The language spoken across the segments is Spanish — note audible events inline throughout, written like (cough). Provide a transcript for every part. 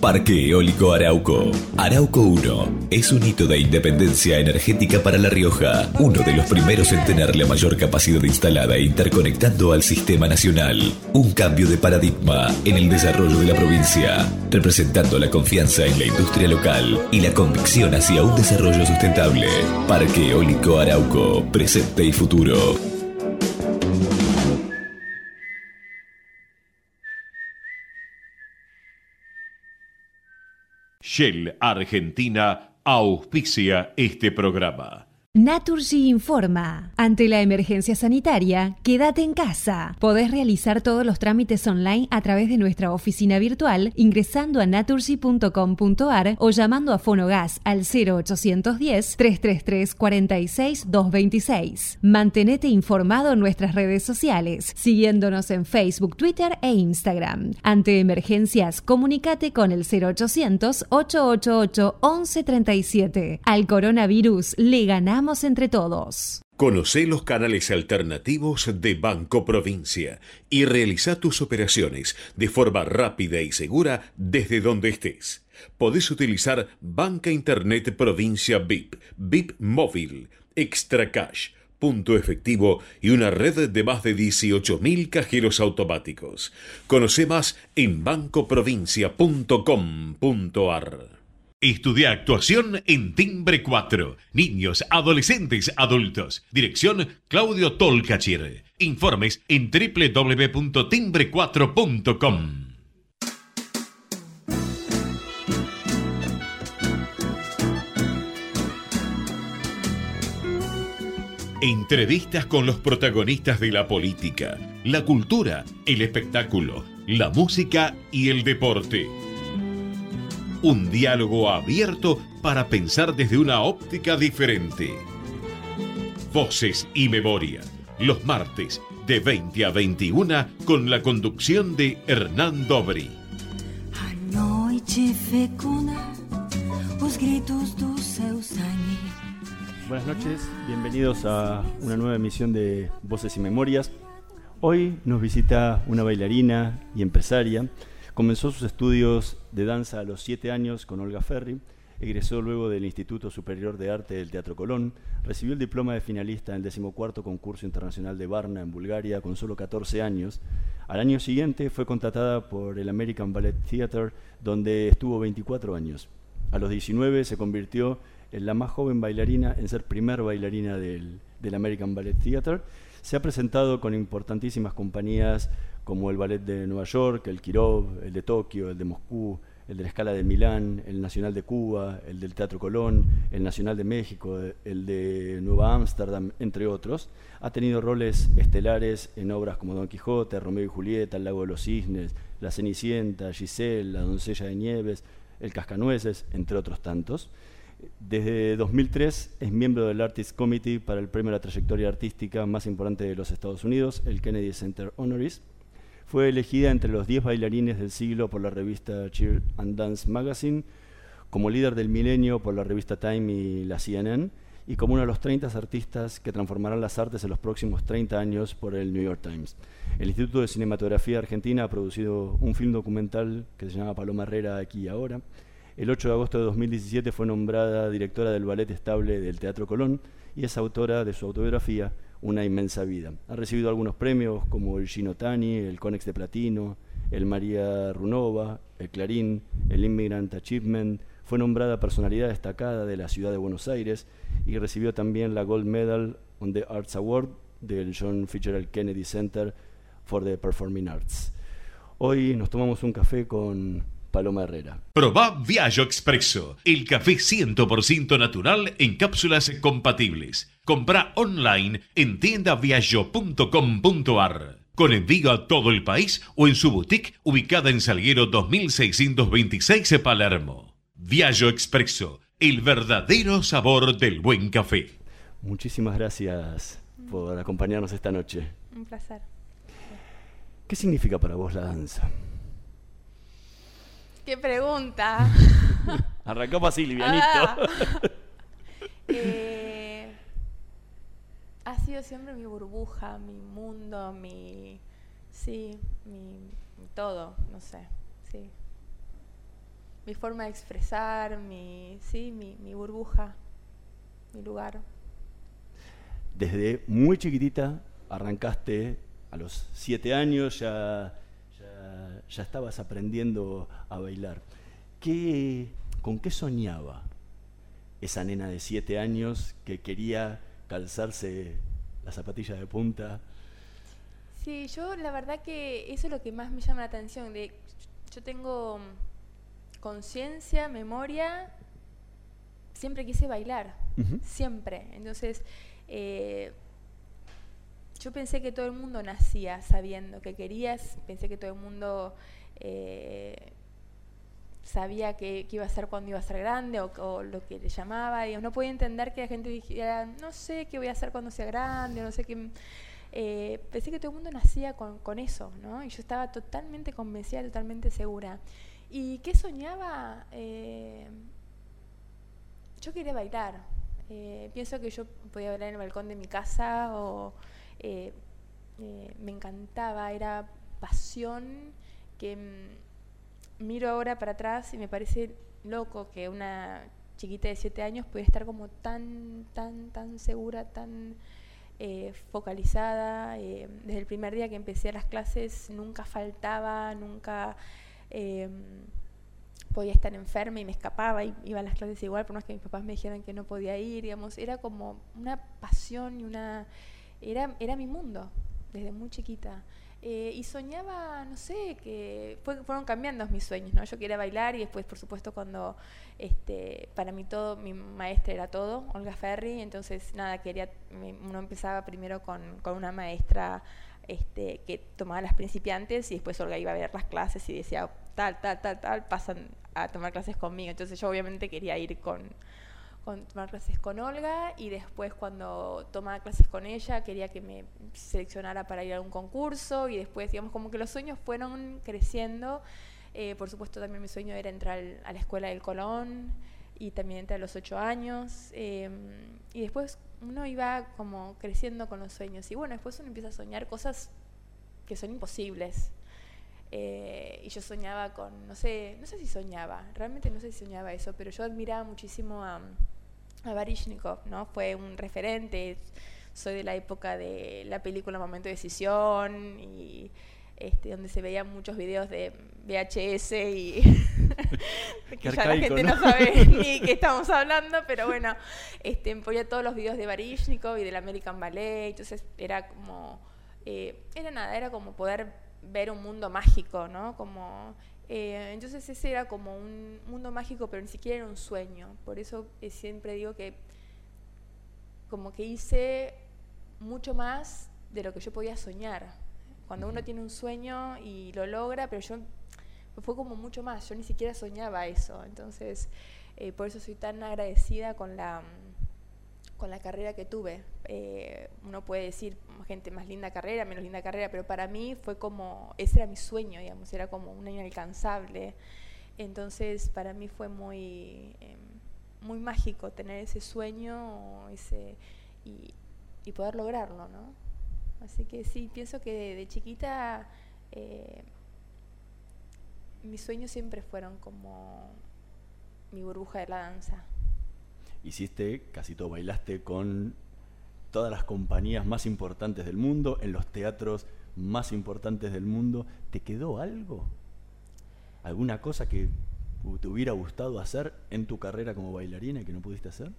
Parque Eólico Arauco. Arauco 1 es un hito de independencia energética para La Rioja, uno de los primeros en tener la mayor capacidad instalada e interconectando al sistema nacional. Un cambio de paradigma en el desarrollo de la provincia, representando la confianza en la industria local y la convicción hacia un desarrollo sustentable. Parque Eólico Arauco, presente y futuro. Shell Argentina auspicia este programa. Naturgy informa. Ante la emergencia sanitaria, quédate en casa. Podés realizar todos los trámites online a través de nuestra oficina virtual ingresando a naturgy.com.ar o llamando a Fonogas al 0810 333 46 226. Mantenete informado en nuestras redes sociales, siguiéndonos en Facebook, Twitter e Instagram. Ante emergencias, comunícate con el 0800 888 1137. Al coronavirus le ganamos entre todos. Conoce los canales alternativos de Banco Provincia y realiza tus operaciones de forma rápida y segura desde donde estés. Podés utilizar Banca Internet Provincia VIP, VIP Móvil, Extra Cash, punto efectivo y una red de más de 18.000 cajeros automáticos. Conoce más en bancoprovincia.com.ar. Estudia actuación en Timbre 4. Niños, adolescentes, adultos. Dirección Claudio Tolcachir. Informes en www.timbre4.com. Entrevistas con los protagonistas de la política, la cultura, el espectáculo, la música y el deporte. Un diálogo abierto para pensar desde una óptica diferente. Voces y Memoria, los martes de 20 a 21 con la conducción de Hernán Dobri. Buenas noches, bienvenidos a una nueva emisión de Voces y Memorias. Hoy nos visita una bailarina y empresaria Comenzó sus estudios de danza a los siete años con Olga Ferri, egresó luego del Instituto Superior de Arte del Teatro Colón, recibió el diploma de finalista en el decimocuarto concurso internacional de Varna en Bulgaria con solo 14 años. Al año siguiente fue contratada por el American Ballet Theatre, donde estuvo 24 años. A los 19 se convirtió en la más joven bailarina en ser primer bailarina del, del American Ballet Theatre. Se ha presentado con importantísimas compañías como el Ballet de Nueva York, el Kirov, el de Tokio, el de Moscú, el de la Escala de Milán, el Nacional de Cuba, el del Teatro Colón, el Nacional de México, el de Nueva Ámsterdam, entre otros. Ha tenido roles estelares en obras como Don Quijote, Romeo y Julieta, El Lago de los Cisnes, La Cenicienta, Giselle, La Doncella de Nieves, El Cascanueces, entre otros tantos. Desde 2003 es miembro del Artist Committee para el premio a la trayectoria artística más importante de los Estados Unidos, el Kennedy Center Honoris, fue elegida entre los 10 bailarines del siglo por la revista Cheer and Dance Magazine, como líder del milenio por la revista Time y la CNN, y como uno de los 30 artistas que transformarán las artes en los próximos 30 años por el New York Times. El Instituto de Cinematografía Argentina ha producido un film documental que se llama Paloma Herrera aquí y ahora. El 8 de agosto de 2017 fue nombrada directora del Ballet Estable del Teatro Colón y es autora de su autobiografía una inmensa vida. Ha recibido algunos premios como el Tani, el Conex de Platino, el María Runova, el Clarín, el Immigrant Achievement, fue nombrada personalidad destacada de la ciudad de Buenos Aires y recibió también la Gold Medal on the Arts Award del John Fitzgerald Kennedy Center for the Performing Arts. Hoy nos tomamos un café con Paloma Herrera. Proba Viaggio Expresso, el café 100% natural en cápsulas compatibles. Compra online en tiendaviaggio.com.ar. Con envío a todo el país o en su boutique ubicada en Salguero 2626 Palermo. Viaggio Expresso, el verdadero sabor del buen café. Muchísimas gracias por acompañarnos esta noche. Un placer. ¿Qué significa para vos la danza? ¿Qué pregunta? (laughs) Arrancamos así, livianito. Ah. (laughs) Eh, ha sido siempre mi burbuja, mi mundo, mi... Sí, mi, mi todo, no sé, sí. mi forma de expresar, mi, sí, mi, mi burbuja, mi lugar. Desde muy chiquitita arrancaste a los siete años, ya, ya, ya estabas aprendiendo a bailar. ¿Qué, ¿Con qué soñaba esa nena de siete años que quería calzarse la zapatilla de punta? Sí, yo la verdad que eso es lo que más me llama la atención. De, yo tengo conciencia, memoria, siempre quise bailar, siempre. Entonces, eh, yo pensé que todo el mundo nacía sabiendo que querías, pensé que todo el mundo eh, sabía que, iba a ser cuando iba a ser grande o, lo que le llamaba. Digamos, no podía entender que la gente dijera, no sé qué voy a hacer cuando sea grande, no sé qué. Eh, pensé que todo el mundo nacía con, con, eso, ¿no? Y yo estaba totalmente convencida, totalmente segura. ¿Y qué soñaba? Eh, yo quería bailar. Eh, pienso que yo podía bailar en el balcón de mi casa o eh, me encantaba, era pasión que mm, miro ahora para atrás y me parece loco que una chiquita de siete años pudiera estar como tan, tan, tan segura, tan focalizada. desde el primer día que empecé las clases nunca faltaba, nunca Em, podía estar enferma y me escapaba y iba a las clases igual, por más que mis papás me dijeran que no podía ir, digamos, era como una pasión y una... Era, era mi mundo, desde muy chiquita. Eh, y soñaba, no sé, que fueron cambiando mis sueños, ¿no? Yo quería bailar y después, por supuesto, cuando este, para mí todo, mi maestra era todo, Olga Ferri, entonces nada, quería, uno empezaba primero con, con una maestra este, que tomaba las principiantes y después Olga iba a ver las clases y decía, tal, tal, tal, tal, pasan a tomar clases conmigo. Entonces yo obviamente quería ir con, con tomar clases con Olga y después cuando tomaba clases con ella quería que me seleccionara para ir a un concurso y después digamos como que los sueños fueron creciendo. Eh, por supuesto también mi sueño era entrar a la escuela del Colón y también entre los ocho años. Em, y después uno iba como creciendo con los sueños. Y bueno, después uno empieza a soñar cosas que son imposibles. Eh, y yo soñaba con, no sé, no sé si soñaba, realmente no sé si soñaba eso, pero yo admiraba muchísimo a, a Barishnikov, ¿no? Fue un referente, soy de la época de la película Momento de Decisión y este, donde se veían muchos videos de VHS y (laughs) que ya la gente ¿no? sabe (laughs) ni qué estamos hablando, pero bueno, este, ponía todos los videos de Barishnikov y del American Ballet, entonces era como, eh, era nada, era como poder ver un mundo mágico, ¿no? Como, eh, entonces ese era como un mundo mágico, pero ni siquiera era un sueño, por eso eh, siempre digo que como que hice mucho más de lo que yo podía soñar. Cuando uno tiene un sueño y lo logra, pero yo fue como mucho más, yo ni siquiera soñaba eso, entonces eh, por eso soy tan agradecida con la, con la carrera que tuve. Eh, uno puede decir, gente, más linda carrera, menos linda carrera, pero para mí fue como, ese era mi sueño, digamos, era como un inalcanzable. Entonces para mí fue muy, em, muy mágico tener ese sueño y poder lograrlo, ¿no? Así que sí, pienso que de, chiquita eh, mis sueños siempre fueron como mi burbuja de la danza. Hiciste, casi todo bailaste con todas las compañías más importantes del mundo, en los teatros más importantes del mundo. ¿Te quedó algo? ¿Alguna cosa que te hubiera gustado hacer en tu carrera como bailarina y que no pudiste hacer?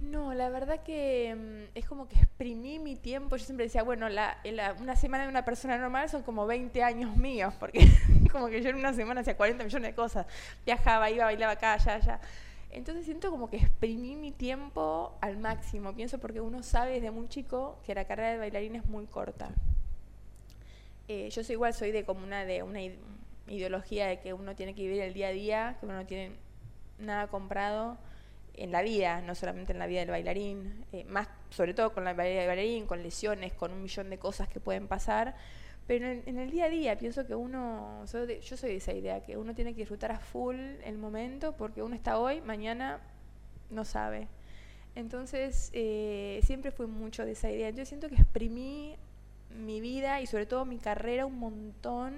No, la verdad que mm, es como que exprimí mi tiempo. Yo siempre decía, bueno, la, una semana de una persona normal son como 20 años míos, porque (laughs) como que yo en una semana hacía 40 millones de cosas. Viajaba, iba, bailaba acá, allá, allá. Entonces siento como que exprimí mi tiempo al máximo. Pienso porque uno sabe desde muy chico que la carrera de bailarina es muy corta. Eh, yo soy igual, soy de como una, de una ideología de que uno tiene que vivir el día a día, que uno no tiene nada comprado en la vida, no solamente en la vida del bailarín, eh, más sobre todo con la vida del bailarín, con lesiones, con un millón de cosas que pueden pasar, pero en, el día a día pienso que uno, yo soy de esa idea, que uno tiene que disfrutar a full el momento porque uno está hoy, mañana no sabe. Entonces eh, siempre fui mucho de esa idea. Yo siento que exprimí mi vida y sobre todo mi carrera un montón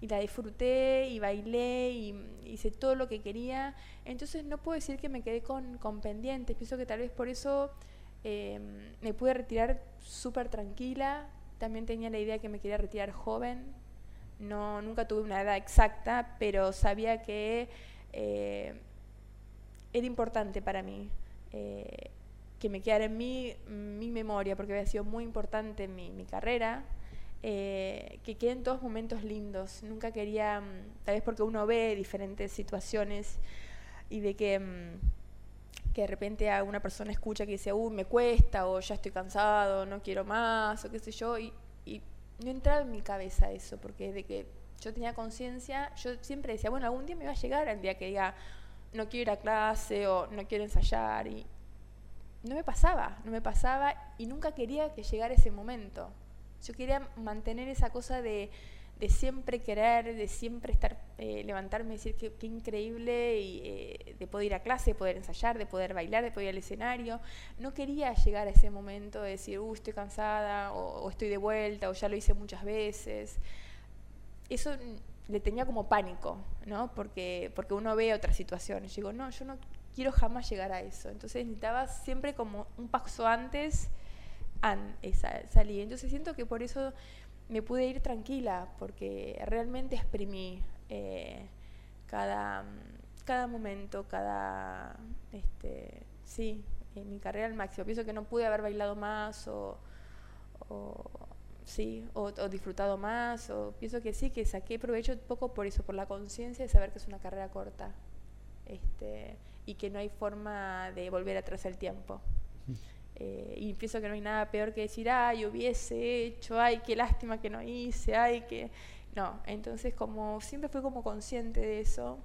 y la disfruté y bailé y hice todo lo que quería. Entonces no puedo decir que me quedé con, con pendientes. Pienso que tal vez por eso em, me pude retirar súper tranquila. También tenía la idea que me quería retirar joven. No, nunca tuve una edad exacta, pero sabía que eh, era importante para mí. Eh, que me quedara en mi, mi memoria, porque había sido muy importante en mi, mi carrera, eh, que queden todos momentos lindos. Nunca quería, mm, tal vez porque uno ve diferentes situaciones y de que, mm, que de repente a una persona escucha que dice, uy, me cuesta, o ya estoy cansado, no quiero más, o qué sé yo, y, no entraba en mi cabeza eso, porque de que yo tenía conciencia, yo siempre decía, bueno, algún día me va a llegar el día que diga, no quiero ir a clase o no quiero ensayar, y no me pasaba, no me pasaba, y nunca quería que llegara ese momento. Yo quería mantener esa cosa de, de siempre querer, de siempre estar, eh, levantarme y decir qué, increíble, y, eh, de poder ir a clase, de poder ensayar, de poder bailar, de poder ir al escenario. No quería llegar a ese momento de decir, uh, estoy cansada, o, estoy de vuelta, o ya lo hice muchas veces. Eso le tenía como pánico, ¿no? Porque, porque uno ve otras situaciones. Yo digo, no, yo no quiero jamás llegar a eso. Entonces necesitaba siempre como un paso antes salí. Entonces siento que por eso me pude ir tranquila, porque realmente exprimí eh, cada, cada momento, cada, este, sí, en mi carrera al máximo. Pienso que no pude haber bailado más o, sí, o, disfrutado más, o pienso que sí, que saqué provecho un poco por eso, por la conciencia de saber que es una carrera corta este, y que no hay forma de volver atrás el tiempo. Eh, y pienso que no hay nada peor que decir, ay, hubiese hecho, ay, qué lástima que no hice, ay, que... No, entonces como siempre fui como consciente de eso,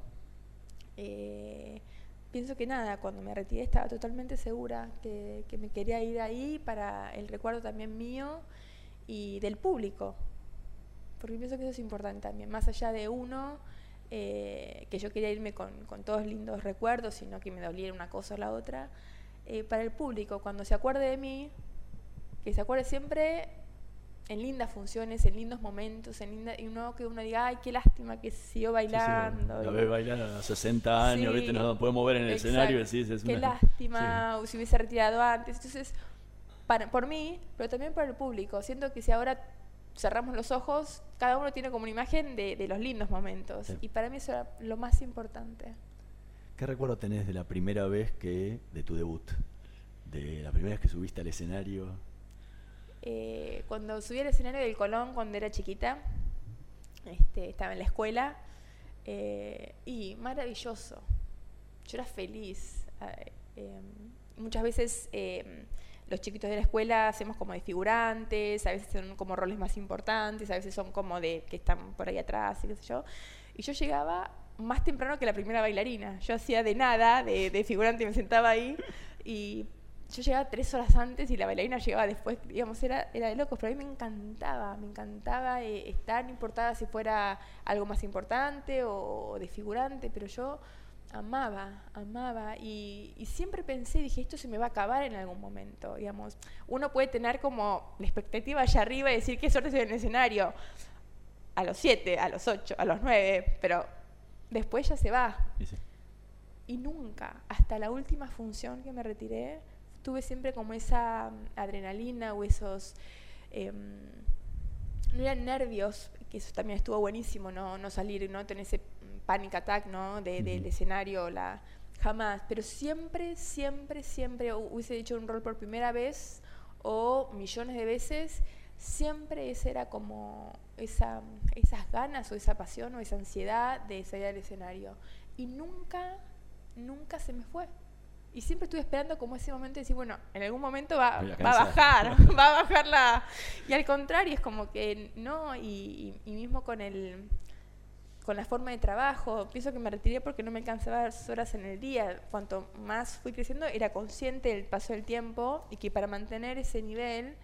eh, pienso que nada, cuando me retiré estaba totalmente segura que, me quería ir ahí para el recuerdo también mío y del público, porque pienso que eso es importante también, más allá de uno, eh, que yo quería irme con, con todos lindos recuerdos, sino que me doliera una cosa o la otra, eh, para el público, cuando se acuerde de mí, que se acuerde siempre en lindas funciones, en lindos momentos, en linda, y uno que uno diga, ay, qué lástima que siguió bailando. Sí, sí. bailando a 60 años, ¿viste? no puede mover en el escenario. Decís, es qué lástima, si hubiese retirado antes. Entonces, para, por mí, pero también para el público. Siento que si ahora cerramos los ojos, cada uno tiene como una imagen de, de los lindos momentos. Y para mí eso era lo más importante. ¿Qué recuerdo tenés de la primera vez que, de tu debut? De la primera vez que subiste al escenario. Eh, cuando subí al escenario del Colón cuando era chiquita, este, estaba en la escuela, eh, y maravilloso. Yo era feliz. Eh, muchas veces em, los chiquitos de la escuela hacemos como de figurantes, a veces son como roles más importantes, a veces son como de que están por ahí atrás y qué sé yo. Y yo llegaba más temprano que la primera bailarina. Yo hacía de nada, de, figurante, y me sentaba ahí y yo llegaba tres horas antes y la bailarina llegaba después, digamos, era, era de locos, pero a mí me encantaba, me encantaba eh, estar, no importaba si fuera algo más importante o, de figurante, pero yo amaba, amaba y, siempre pensé, dije, esto se me va a acabar en algún momento, digamos. Uno puede tener como la expectativa allá arriba y decir, qué suerte estoy en el escenario, a los siete, a los ocho, a los nueve, pero después ya se va. Y nunca, hasta la última función que me retiré, tuve siempre como esa mm, adrenalina o esos... Em, no eran nervios, que eso también estuvo buenísimo, no, no salir, no tener ese panic attack, ¿no? De, Del escenario, la, jamás. Pero siempre, siempre, siempre hubiese hecho un rol por primera vez o millones de veces, siempre ese era como esa, esas ganas o esa pasión o esa ansiedad de salir al escenario. Y nunca, nunca se me fue. Y siempre estuve esperando como ese momento de decir, bueno, en algún momento va, va a bajar, (laughs) va a bajar la... Y al contrario, es como que no, y, mismo con el con la forma de trabajo, pienso que me retiré porque no me alcanzaba las horas en el día. Cuanto más fui creciendo, era consciente del paso del tiempo y que para mantener ese nivel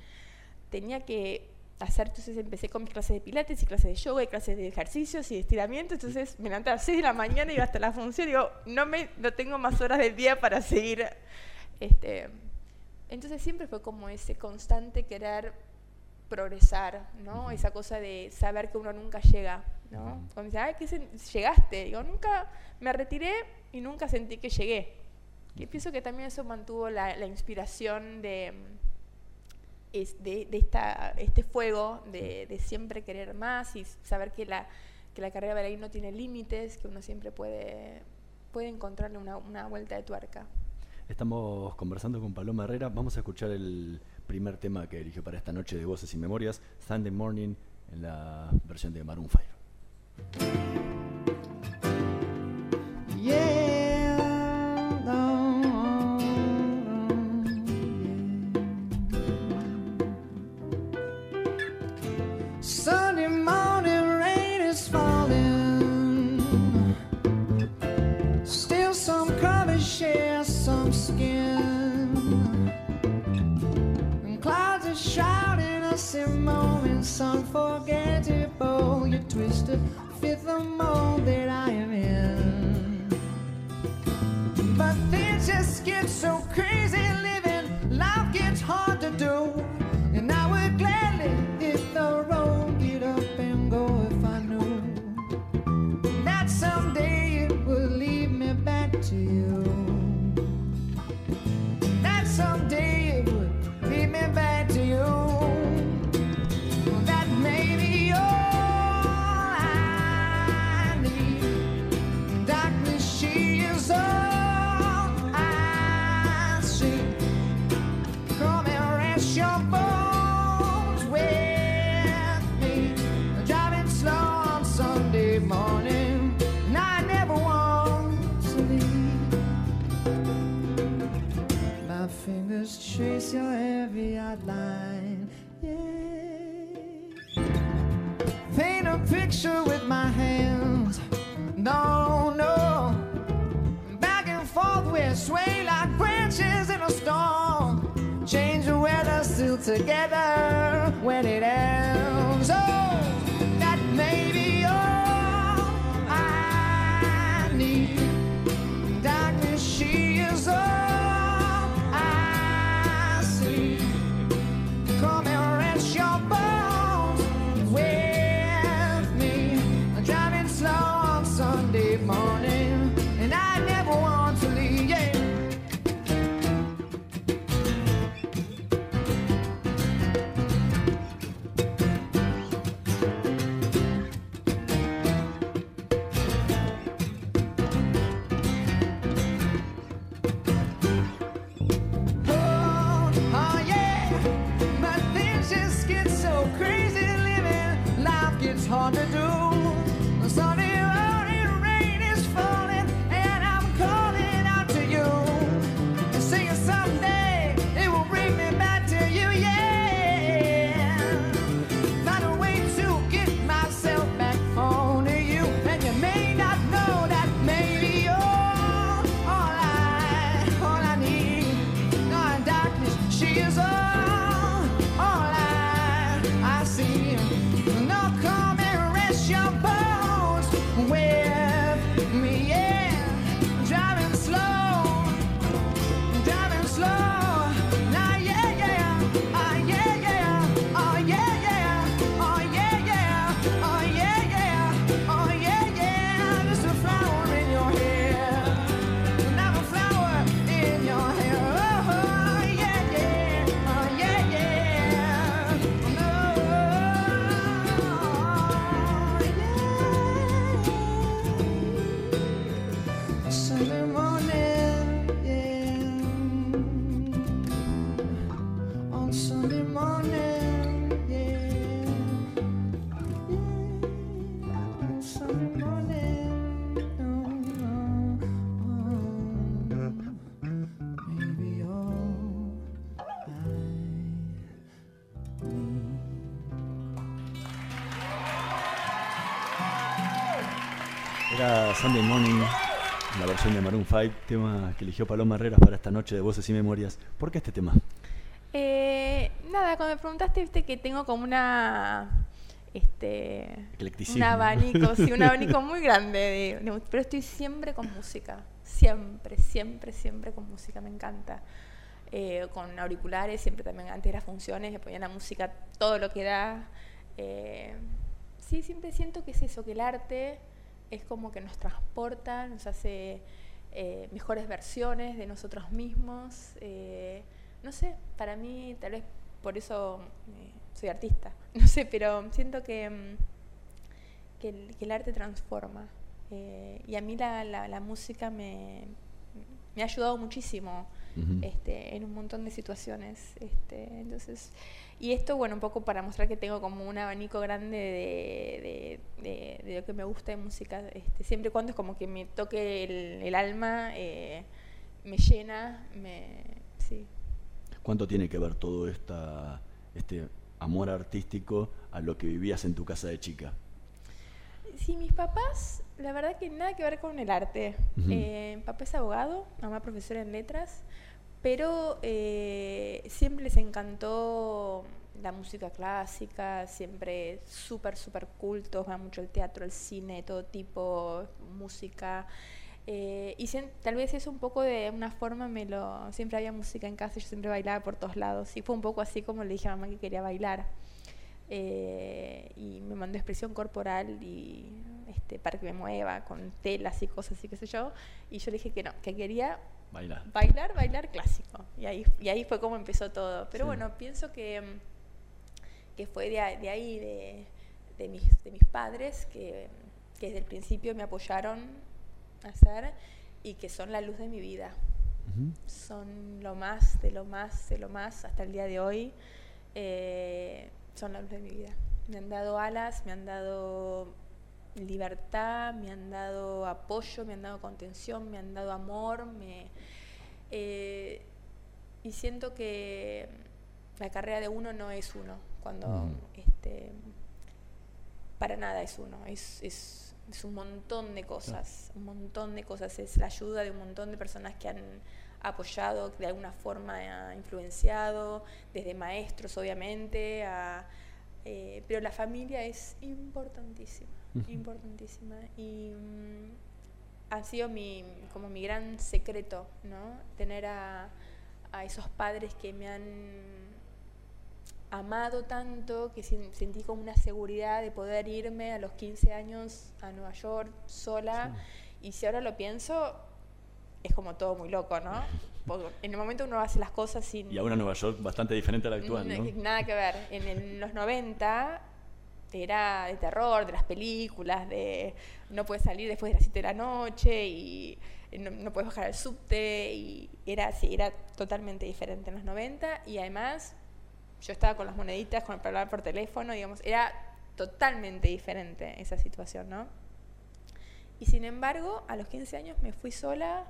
tenía que hacer, entonces empecé con mis clases de pilates y clases de yoga y clases de ejercicios y de estiramiento, entonces me levanté a las 6 de la mañana y iba hasta la función digo, no, me, no tengo más horas del día para seguir. Este, entonces siempre fue como ese constante querer progresar, ¿no? Esa cosa de saber que uno nunca llega, ¿no? Cuando dice, ay, ¿qué llegaste? Digo, nunca me retiré y nunca sentí que llegué. Y pienso que también eso mantuvo la, inspiración de, de, esta, este fuego de, siempre querer más y saber que la, que la carrera bailarina no tiene límites, que uno siempre puede, puede encontrarle una, una vuelta de tuerca. Estamos conversando con Paloma Herrera. Vamos a escuchar el primer tema que eligió para esta noche de Voces y Memorias, Sunday Morning, en la versión de Maroon 5. unforgettable. You twisted fit the mold that I am in. But things just get so crazy outline. Yeah. Paint a picture with my hands. No, no. Back and forth we sway like branches in a storm. Change the weather, still together Sunday Morning, la versión de Maroon 5, tema que eligió Paloma Herrera para esta noche de Voces y Memorias. ¿Por qué este tema? Eh, nada, cuando me preguntaste, viste que tengo como una. Este, un abanico, sí, un abanico (laughs) muy grande, de- de- pero estoy siempre con música, siempre, siempre, siempre con música, me encanta. eh, con auriculares, siempre también antes de las funciones me ponían la música todo lo que da. Eh, sí, siempre siento que es eso, que el arte es como que nos transporta, nos hace eh, mejores versiones de nosotros mismos. no sé, para mí tal vez por eso soy artista, (laughs) no sé, pero siento que, mm, que, el, arte transforma. y a mí la, la música me, me ha ayudado muchísimo este, en un montón de situaciones. Este, entonces, y esto, bueno, un poco para mostrar que tengo como un abanico grande de, de, lo que me gusta de música, este, siempre y cuando es como que me toque el, alma, eh, me llena, me, sí. ¿Cuánto tiene que ver todo esta, este amor artístico a lo que vivías en tu casa de chica? Sí, mis papás, la verdad que nada que ver con el arte. Eh, papá es abogado, mamá profesora en letras, pero eh, siempre les encantó la música clásica, siempre súper, súper cultos, va mucho el teatro, el cine, todo tipo, música. Eh, y tal vez eso un poco de una forma me lo... Siempre había música en casa yo siempre bailaba por todos lados. Y fue un poco así como le dije a mamá que quería bailar. Eh, y me mandó expresión corporal y este, para que me mueva con telas y cosas y qué sé yo. Y yo le dije que no, que quería bailar, bailar, bailar clásico. Y ahí, y ahí fue como empezó todo. Pero bueno, pienso que, que fue de, ahí, de, de, mis, de mis padres, que, que desde el principio me apoyaron a hacer y que son la luz de mi vida. Son lo más, de lo más, de lo más hasta el día de hoy. Eh, son la luz de mi vida. Me han dado alas, me han dado libertad, me han dado apoyo, me han dado contención, me han dado amor, me, eh, y siento que la carrera de uno no es uno, cuando este, para nada es uno, es, es, es un montón de cosas, un montón de cosas, es la ayuda de un montón de personas que han apoyado, de alguna forma ha influenciado, desde maestros obviamente, eh, pero la familia es importantísima, importantísima. Y mm, ha sido mi, como mi gran secreto, ¿no? Tener a, a esos padres que me han amado tanto que sentí como una seguridad de poder irme a los 15 años a Nueva York sola. Y si ahora lo pienso, es como todo muy loco, ¿no? (laughs) en el momento uno hace las cosas sin... Y ahora Nueva York bastante diferente a la actual, ¿no? Nada que ver. En, los 90 era de terror, de las películas, de no puedes salir después de las 7 de la noche y no, puedes bajar al subte y era así, era totalmente diferente en los 90 y además yo estaba con las moneditas, con el hablar por teléfono, digamos, era totalmente diferente esa situación, ¿no? Y sin embargo, a los 15 años me fui sola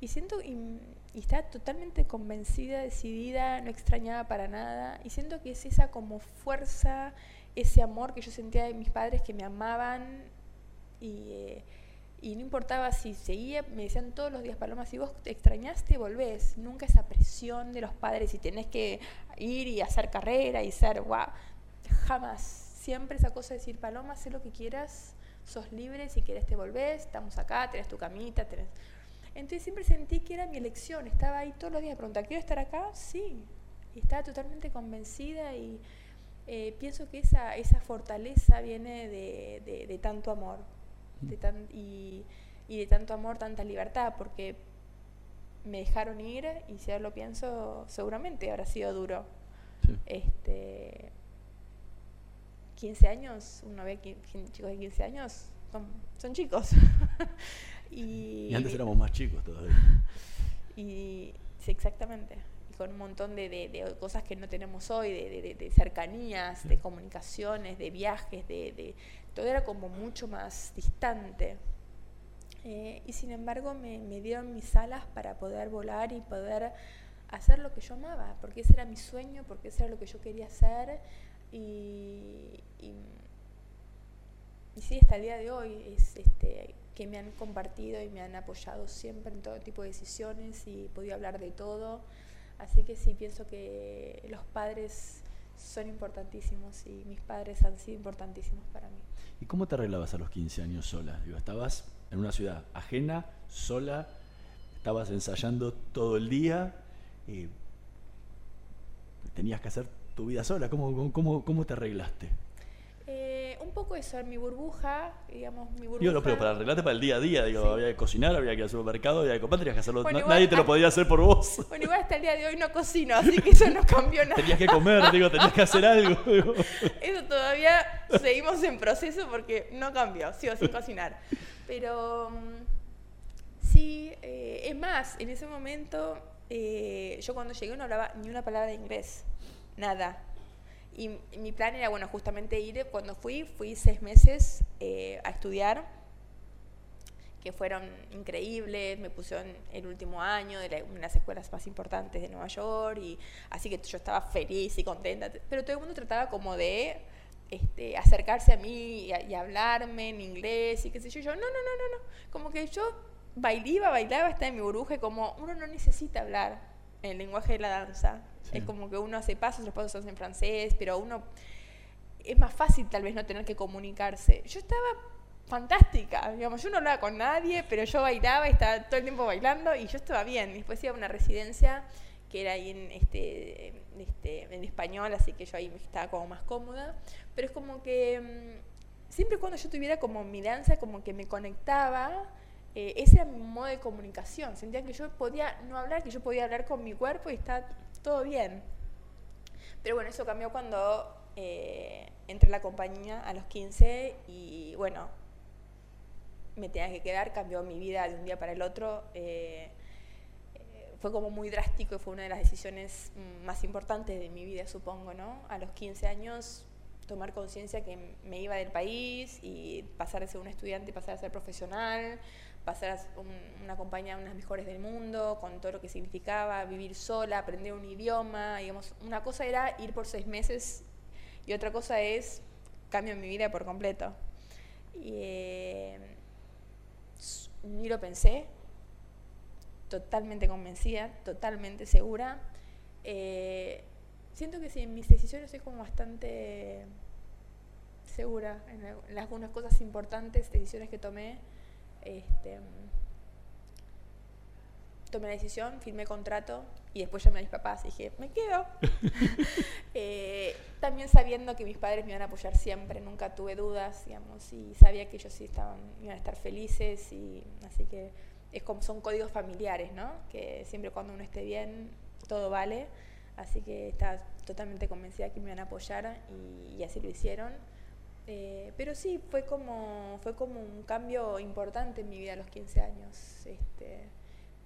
y siento, y, estaba totalmente convencida, decidida, no extrañaba para nada. Y siento que es esa como fuerza, ese amor que yo sentía de mis padres que me amaban y, eh, y no importaba si seguía, me decían todos los días, Paloma, si vos te extrañaste, volvés. Nunca esa presión de los padres y tenés que ir y hacer carrera y ser, wow, jamás. Siempre esa cosa de decir, Paloma, haz lo que quieras, sos libre, si quieres te volvés, estamos acá, tenés tu camita, tenés... Entonces siempre sentí que era mi elección, estaba ahí todos los días, pregunta, ¿quiero estar acá? Sí, y estaba totalmente convencida y eh, pienso que esa, esa fortaleza viene de, de, tanto amor de tan, y, y, de tanto amor, tanta libertad, porque me dejaron ir y si ahora lo pienso, seguramente habrá sido duro. Este, 15 años, uno ve chicos de 15 años, son, son chicos. (laughs) Y, antes éramos más chicos todavía. (laughs) Y sí, exactamente. Y con un montón de, de, cosas que no tenemos hoy, de, cercanías, de comunicaciones, de viajes, de, todo era como mucho más distante. Eh, y sin embargo me, me, dieron mis alas para poder volar y poder hacer lo que yo amaba, porque ese era mi sueño, porque ese era lo que yo quería hacer. Y, y, y sí, hasta el día de hoy es este, que me han compartido y me han apoyado siempre en todo tipo de decisiones y he podido hablar de todo. Así que sí, pienso que los padres son importantísimos y mis padres han sido importantísimos para mí. ¿Y cómo te arreglabas a los 15 años sola? Estabas en una ciudad ajena, sola, estabas ensayando todo el día. tenías que hacer tu vida sola. ¿Cómo, cómo, cómo te arreglaste? Eh, un poco eso, en mi burbuja, digamos, mi burbuja. Yo lo pero para arreglarte para el día a día, digo, Sí. había que cocinar, había que ir al supermercado, había que comprar, tenías que hacerlo. Bueno, na- igual nadie te lo podía hacer por vos. (laughs) Bueno, igual hasta el día de hoy no cocino, así que eso no cambió nada. tenías que comer, digo, tenías que hacer algo. (laughs) digo. Eso todavía seguimos en proceso porque no cambió, sigo sin cocinar. Pero mm, sí, eh, es más, en ese momento eh, yo cuando llegué no hablaba ni una palabra de inglés, nada. Y, mi plan era, bueno, justamente ir, cuando fui, fui seis meses eh, a estudiar, que fueron increíbles, me pusieron el último año de la- una de las escuelas más importantes de Nueva York, y así que yo estaba feliz y contenta, pero todo el mundo trataba como de este, acercarse a mí y, hablarme en inglés y qué sé yo, yo no, no, no, no, no, como que yo bailaba, bailaba, estaba en mi burbuja como uno no necesita hablar el lenguaje de la danza, Sí. es como que uno hace pasos, los pasos son en francés, pero uno es más fácil tal vez no tener que comunicarse. Yo estaba fantástica, digamos, yo no hablaba con nadie, pero yo bailaba, estaba todo el tiempo bailando y yo estaba bien. Después iba a una residencia que era ahí en, este, este, en español, así que yo ahí estaba como más cómoda. Pero es como que mm, siempre cuando yo tuviera como mi danza, como que me conectaba, eh, ese era mi modo de comunicación. Sentía que yo podía no hablar, que yo podía hablar con mi cuerpo y está todo bien. Pero bueno, eso cambió cuando eh, entré a la compañía a los 15 y bueno, me tenía que quedar, cambió mi vida de un día para el otro. eh, fue como muy drástico y fue una de las decisiones más importantes de mi vida, supongo, ¿no? A los 15 años tomar conciencia que me iba del país y pasar de ser un estudiante y pasar a ser profesional, pasar a un- una compañía de unas mejores del mundo, con todo lo que significaba, vivir sola, aprender un idioma, digamos, una cosa era ir por seis meses y otra cosa es cambio mi vida por completo. Y eh, ni lo pensé, totalmente convencida, totalmente segura. Eh, siento que sí, en mis decisiones soy como bastante segura en algunas cosas importantes, decisiones que tomé. Este, tomé la decisión, firmé contrato y después llamé a mis papás y dije, me quedo. (laughs) Eh, también sabiendo que mis padres me iban a apoyar siempre, nunca tuve dudas, digamos, y sabía que ellos sí estaban, iban a estar felices, y así que es como, son códigos familiares, ¿no? Que siempre cuando uno esté bien, todo vale, así que estaba totalmente convencida que me iban a apoyar y, y así lo hicieron. Eh, pero sí, fue como, fue como un cambio importante en mi vida a los 15 años. Este,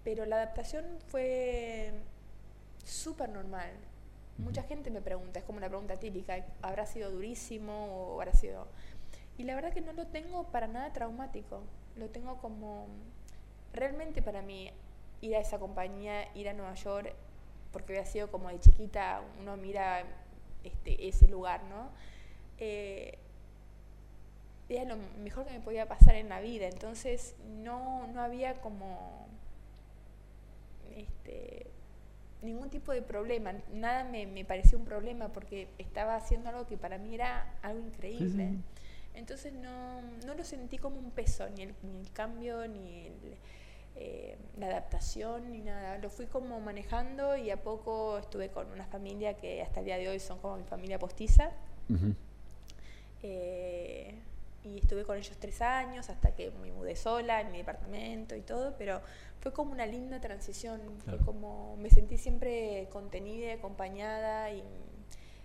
pero la adaptación fue súper normal. Mucha gente me pregunta, es como una pregunta típica, ¿habrá sido durísimo o habrá sido...? Y la verdad que no lo tengo para nada traumático, lo tengo como... Realmente para mí ir a esa compañía, ir a Nueva York, porque había sido como de chiquita, uno mira este, ese lugar, ¿no? Eh, era lo mejor que me podía pasar en la vida, entonces no, no había como este, ningún tipo de problema, nada me, me pareció un problema porque estaba haciendo algo que para mí era algo increíble. sí. Entonces no, no lo sentí como un peso, ni el, ni el cambio, ni el, eh, la adaptación, ni nada. Lo fui como manejando y a poco estuve con una familia que hasta el día de hoy son como mi familia postiza. Eh, y estuve con ellos tres años hasta que me mudé sola en mi departamento y todo, pero fue como una linda transición, Claro. fue como me sentí siempre contenida, y acompañada y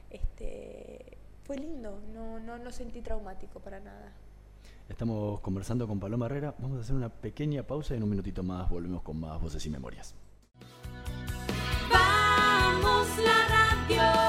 este fue lindo, no, no, no sentí traumático para nada. Estamos conversando con Paloma Herrera. Vamos a hacer una pequeña pausa y en un minutito más volvemos con más voces y memorias. Vamos la radio,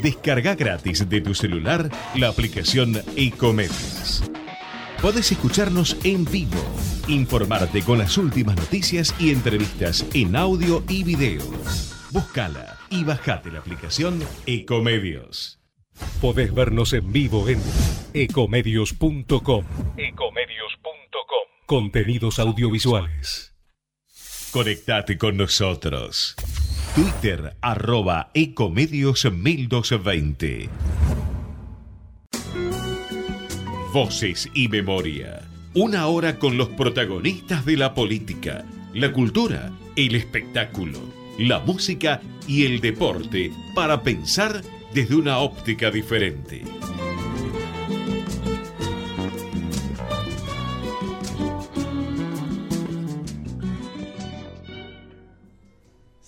Descarga gratis de tu celular la aplicación Ecomedios. Podés escucharnos en vivo, informarte con las últimas noticias y entrevistas en audio y video. Búscala y bajate la aplicación Ecomedios. Podés vernos en vivo en ecomedios.com. Ecomedios.com. Contenidos audiovisuales. Conectate con nosotros. Twitter arroba Ecomedios 1220. Voces y memoria. Una hora con los protagonistas de la política, la cultura, el espectáculo, la música y el deporte para pensar desde una óptica diferente.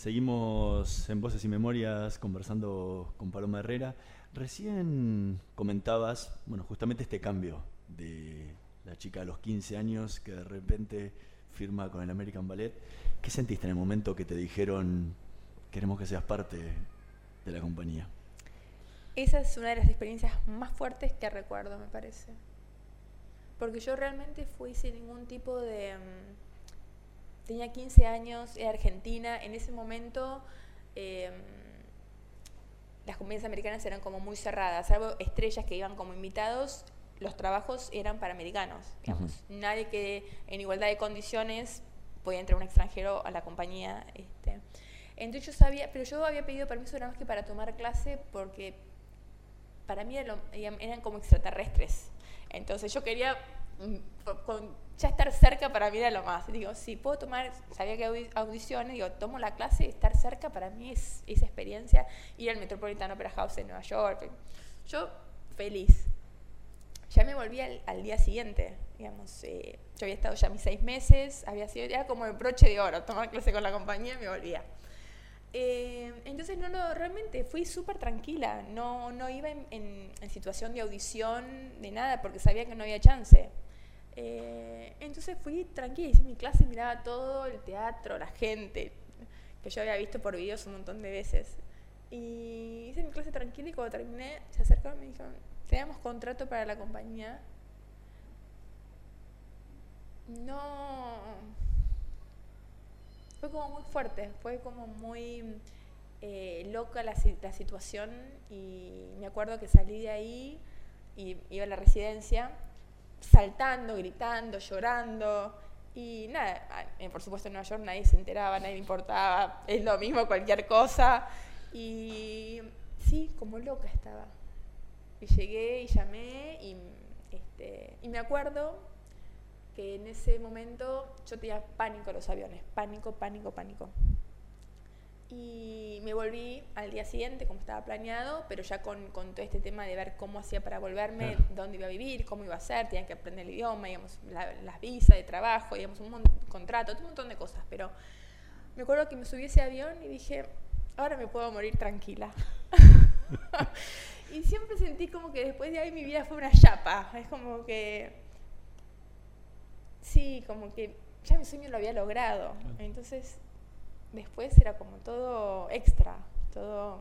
Seguimos en Voces y Memorias conversando con Paloma Herrera. Recién comentabas, bueno, justamente este cambio de la chica a los 15 años que de repente firma con el American Ballet. ¿Qué sentiste en el momento que te dijeron queremos que seas parte de la compañía? Esa es una de las experiencias más fuertes que recuerdo, me parece. Porque yo realmente fui sin ningún tipo de... mm, tenía 15 años, era argentina, en ese momento em, las compañías americanas eran como muy cerradas, salvo estrellas que iban como invitados, los trabajos eran para americanos, digamos. Nadie que en igualdad de condiciones podía entrar un extranjero a la compañía. Este. Entonces yo sabía, pero yo había pedido permiso nada más que para tomar clase porque para mí eran como extraterrestres. Entonces yo quería con- con- ya estar cerca para mí era lo más. Digo, si puedo tomar, sabía que audi- audiciones, digo, tomo la clase, estar cerca para mí es esa experiencia, ir al Metropolitan Opera House en Nueva York. Yo feliz. Ya me volví al, al día siguiente, digamos, eh, yo había estado ya mis seis meses, había sido, era como el broche de oro, tomar clase con la compañía y me volvía. Eh, entonces, no, no, realmente fui súper tranquila, no, no iba en, en- en situación de audición de nada porque sabía que no había chance. Eh, entonces fui tranquila, hice mi clase, miraba todo, el teatro, la gente, que yo había visto por videos un montón de veces. Y hice mi clase tranquila y cuando terminé se acercaron y me dijeron, tenemos contrato para la compañía. No, fue como muy fuerte, fue como muy eh, loca la, la situación y me acuerdo que salí de ahí y iba a la residencia saltando, gritando, llorando y nada, eh, por supuesto en Nueva York nadie se enteraba, nadie importaba, es lo mismo cualquier cosa y sí, como loca estaba. Y llegué y llamé y, este, y me acuerdo que en ese momento yo tenía pánico a los aviones, pánico, pánico, pánico. Y me volví al día siguiente, como estaba planeado, pero ya con, con todo este tema de ver cómo hacía para volverme, Claro. dónde iba a vivir, cómo iba a ser, tenía que aprender el idioma, digamos, la- las visas de trabajo, digamos, un contrato, un montón de cosas. Pero me acuerdo que me subí a ese avión y dije, ahora me puedo morir tranquila. (laughs) y siempre sentí como que después de ahí mi vida fue una chapa. Es como que Sí, como que ya mi sueño lo había logrado. Entonces, después era como todo extra, todo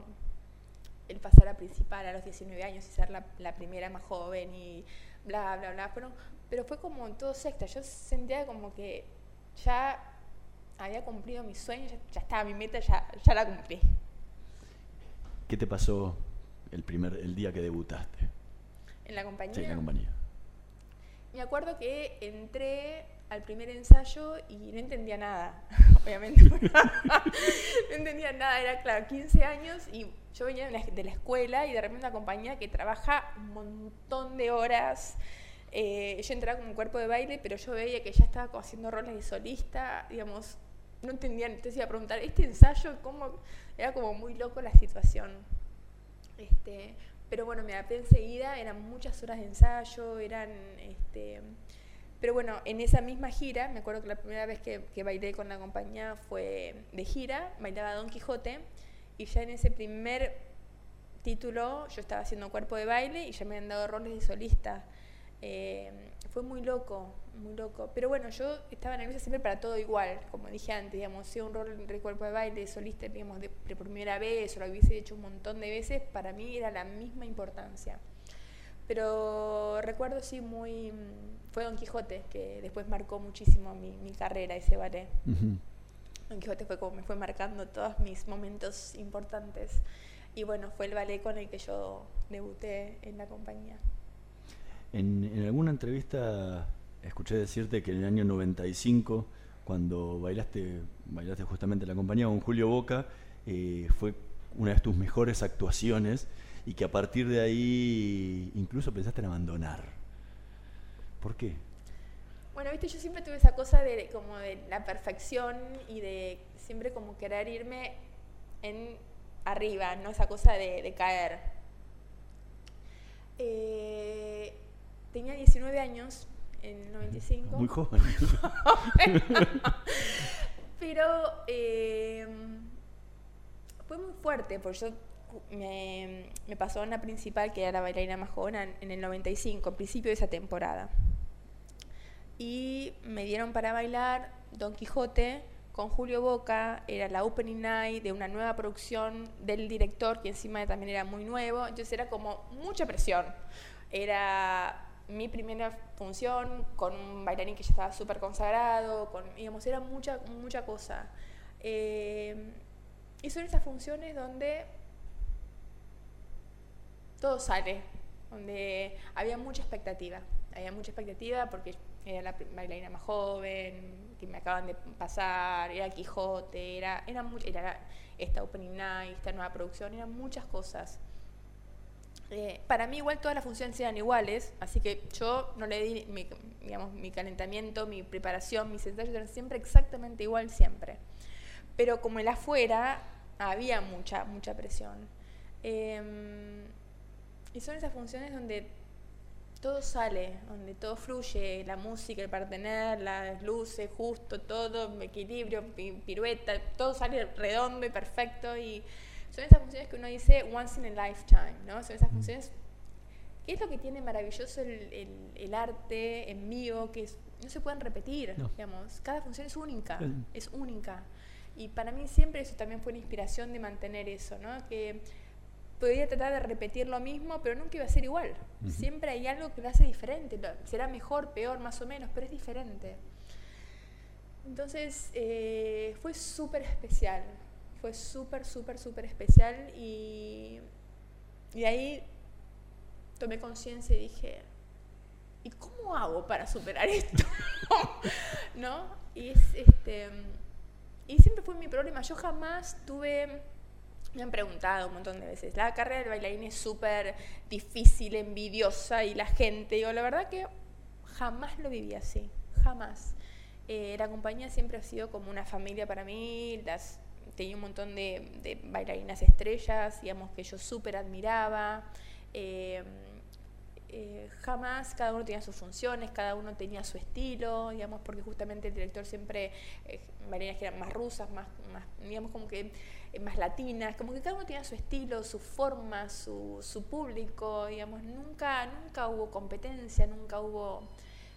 el pasar a principal a los 19 años y ser la, la primera más joven y bla, bla, bla. Pero, pero fue como todo extra. Yo sentía como que ya había cumplido mi sueño, ya, ya estaba mi meta, ya, ya la cumplí. ¿Qué te pasó el primer el día que debutaste? En la compañía. Sí, en la compañía. Me acuerdo que entré al primer ensayo y no entendía nada, (laughs) obviamente. (laughs) no entendía nada, era claro, 15 años y yo venía de la, escuela y de repente una compañía que trabaja un montón de horas. Eh, yo entraba como un cuerpo de baile, pero yo veía que ya estaba haciendo roles de solista, digamos, no entendía, entonces iba a preguntar, ¿este ensayo cómo? Era como muy loco la situación. Este, pero bueno, me adapté enseguida, eran muchas horas de ensayo, eran... Este, pero bueno, en esa misma gira, me acuerdo que la primera vez que, que bailé con la compañía fue de gira, bailaba Don Quijote, y ya en ese primer título yo estaba haciendo cuerpo de baile y ya me habían dado roles de solista. Eh, fue muy loco, muy loco. Pero bueno, yo estaba nerviosa siempre para todo igual, como dije antes, digamos, si un rol de cuerpo de baile, solista, digamos, de, de primera vez, o lo hubiese hecho un montón de veces, para mí era la misma importancia. Pero recuerdo sí muy... Fue Don Quijote, que después marcó muchísimo mi, mi carrera, ese ballet. Ujú. Don Quijote fue como me fue marcando todos mis momentos importantes. Y bueno, fue el ballet con el que yo debuté en la compañía. En, en alguna entrevista escuché decirte que en el año 95, cuando bailaste, bailaste justamente en la compañía con Julio Boca, eh, fue una de tus mejores actuaciones y que a partir de ahí incluso pensaste en abandonar. ¿Por qué? Bueno, viste, yo siempre tuve esa cosa de como de la perfección y de siempre como querer irme en arriba, no esa cosa de, de caer. Eh, tenía 19 años en el 95. Muy joven. (laughs) Pero eh, fue muy fuerte, porque yo me, pasó en la principal, que era la bailarina más joven, en- en el 95, al principio de esa temporada. Y me dieron para bailar Don Quijote con Julio Boca, era la opening night de una nueva producción del director, que encima también era muy nuevo, entonces era como mucha presión. Era mi primera función con un bailarín que ya estaba súper consagrado, con, digamos, era mucha, mucha cosa. Eh, y son esas funciones donde todo sale, donde había mucha expectativa. Había mucha expectativa porque era la bailarina más joven, que me acaban de pasar, era Quijote, era, era, mu- era esta opening night, esta nueva producción, eran muchas cosas. Eh, para mí igual todas las funciones eran iguales, así que yo no le di mi, digamos, mi calentamiento, mi preparación, mis ensayos eran siempre exactamente igual siempre. Pero como el afuera había mucha, mucha presión. Em, y son esas funciones donde todo sale, donde todo fluye, la música, el partener, las luces, justo, todo, equilibrio, pi- pirueta, todo sale redondo y perfecto y son esas funciones que uno dice once in a lifetime, ¿no? Son esas funciones, ¿qué es lo que tiene maravilloso el, el- el arte en vivo? Que es- no se pueden repetir, No. digamos, cada función es única, es única. Y para mí siempre eso también fue la inspiración de mantener eso, ¿no? Que podría tratar de repetir lo mismo, pero nunca iba a ser igual. Siempre hay algo que lo hace diferente. Será mejor, peor, más o menos, pero es diferente. Entonces, eh, fue súper especial. Fue súper, súper, súper especial. Y, y ahí tomé conciencia y dije, ¿y cómo hago para superar esto? (laughs) ¿No? Y, es, este, y siempre fue mi problema. Yo jamás tuve me han preguntado un montón de veces, la carrera de bailarín es súper difícil, envidiosa y la gente, digo, la verdad que jamás lo viví así, jamás. Eh, la compañía siempre ha sido como una familia para mí, tenía un montón de, bailarinas estrellas, digamos, que yo súper admiraba. Eh, eh, jamás cada uno tenía sus funciones, cada uno tenía su estilo, digamos, porque justamente el director siempre, eh, bailarinas que eran más rusas, más, más digamos, como que más latinas, como que cada uno tenía su estilo, su forma, su, su público, digamos, nunca, nunca hubo competencia, nunca hubo,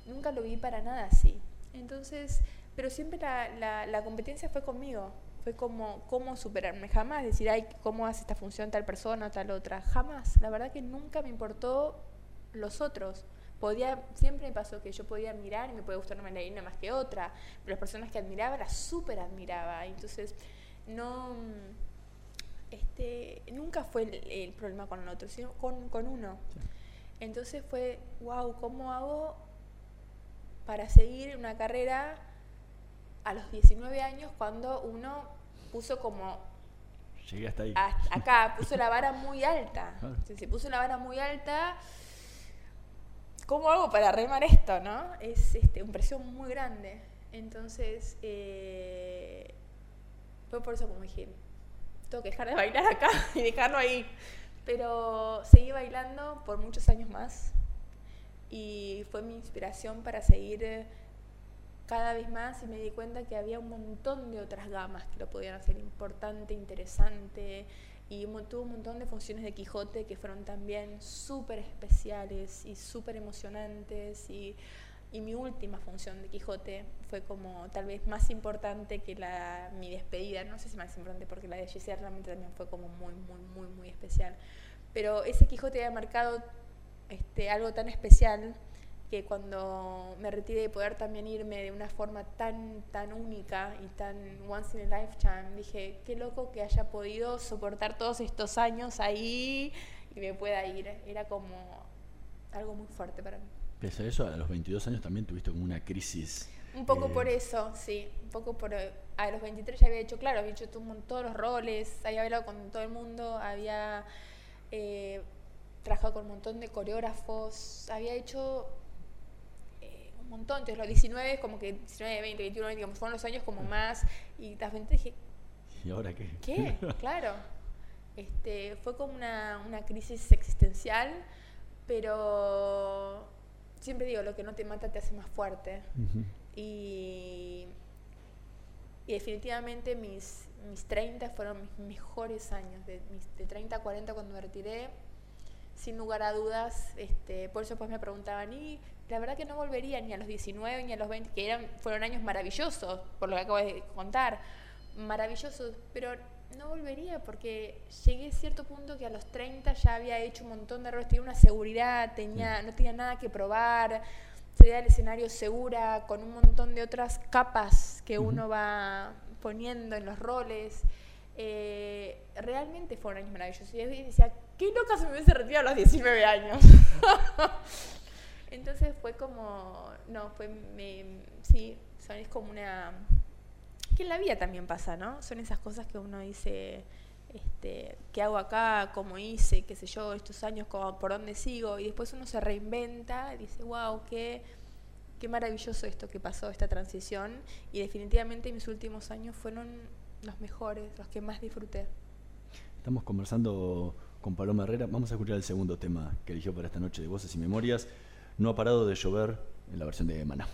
nunca lo vi para nada así. Entonces, pero siempre la, la, competencia fue conmigo, fue como cómo superarme, jamás decir, ay, cómo hace esta función tal persona tal otra, jamás, la verdad que nunca me importó los otros. Podía, siempre me pasó que yo podía admirar y me puede gustar una bailarina más que otra, pero las personas que admiraba las súper admiraba. Entonces, no. Este, nunca fue el, el problema con el otro, sino con, con uno. Entonces fue, wow, ¿cómo hago para seguir una carrera a los 19 años cuando uno puso como Llegué hasta ahí. hasta acá, puso la vara muy alta. (laughs) Claro. Entonces, se puso la vara muy alta. ¿Cómo hago para remar esto, no? Es este, una presión muy grande. Entonces, eh, fue por eso como dije, tengo que dejar de bailar acá (laughs) y dejarlo ahí. Pero seguí bailando por muchos años más y fue mi inspiración para seguir eh, cada vez más y me di cuenta que había un montón de otras gamas que lo podían hacer importante, interesante y tuvo un montón de funciones de Quijote que fueron también súper especiales y súper emocionantes y, y mi última función de Quijote fue como tal vez más importante que la, mi despedida, no sé si más importante porque la de Giselle realmente también fue como muy, muy, muy, muy especial, pero ese Quijote había marcado este, algo tan especial que cuando me retiré de poder también irme de una forma tan, tan única y tan once in a lifetime, dije, qué loco que haya podido soportar todos estos años ahí y me pueda ir. Era como algo muy fuerte para mí. Pese a eso, a los 22 años también tuviste como una crisis. Un poco eh, por eso, sí, un poco por... A los 23 ya había hecho, claro, había hecho todos los roles, había hablado con todo el mundo, había eh, trabajado con un montón de coreógrafos, había hecho eh, un montón, entonces los 19, como que 19, 20, 21, 20, como fueron los años como más, y de repente dije, ¿Y ahora qué? ¿Qué? (laughs) claro. Este, fue como una, una crisis existencial, pero siempre digo, lo que no te mata te hace más fuerte. Y, y definitivamente mis, mis 30 fueron mis mejores años, de, mis, de 30 a 40 cuando me retiré, sin lugar a dudas. Este, por eso pues me preguntaban, y la verdad que no volvería ni a los 19 ni a los 20, que eran, fueron años maravillosos, por lo que acabo de contar, maravillosos, pero no volvería porque llegué a cierto punto que a los 30 ya había hecho un montón de errores, tenía una seguridad, tenía, no tenía nada que probar, salía del escenario segura, con un montón de otras capas que uno va poniendo en los roles. Eh, realmente fueron años maravillosos. Y yo decía, qué loca se me hubiese retirado a los 19 años. (laughs) Entonces fue como, no, fue, me, sí, son, es como una, que en la vida también pasa, ¿no? Son esas cosas que uno dice, este, ¿qué hago acá? ¿Cómo hice? ¿Qué sé yo? Estos años, ¿cómo- ¿por dónde sigo? Y después uno se reinventa y dice, wow, qué, qué maravilloso esto que pasó, esta transición. Y definitivamente mis últimos años fueron los mejores, los que más disfruté. Estamos conversando con Paloma Herrera. Vamos a escuchar el segundo tema que eligió para esta noche de Voces y Memorias. No ha parado de llover en la versión de Maná.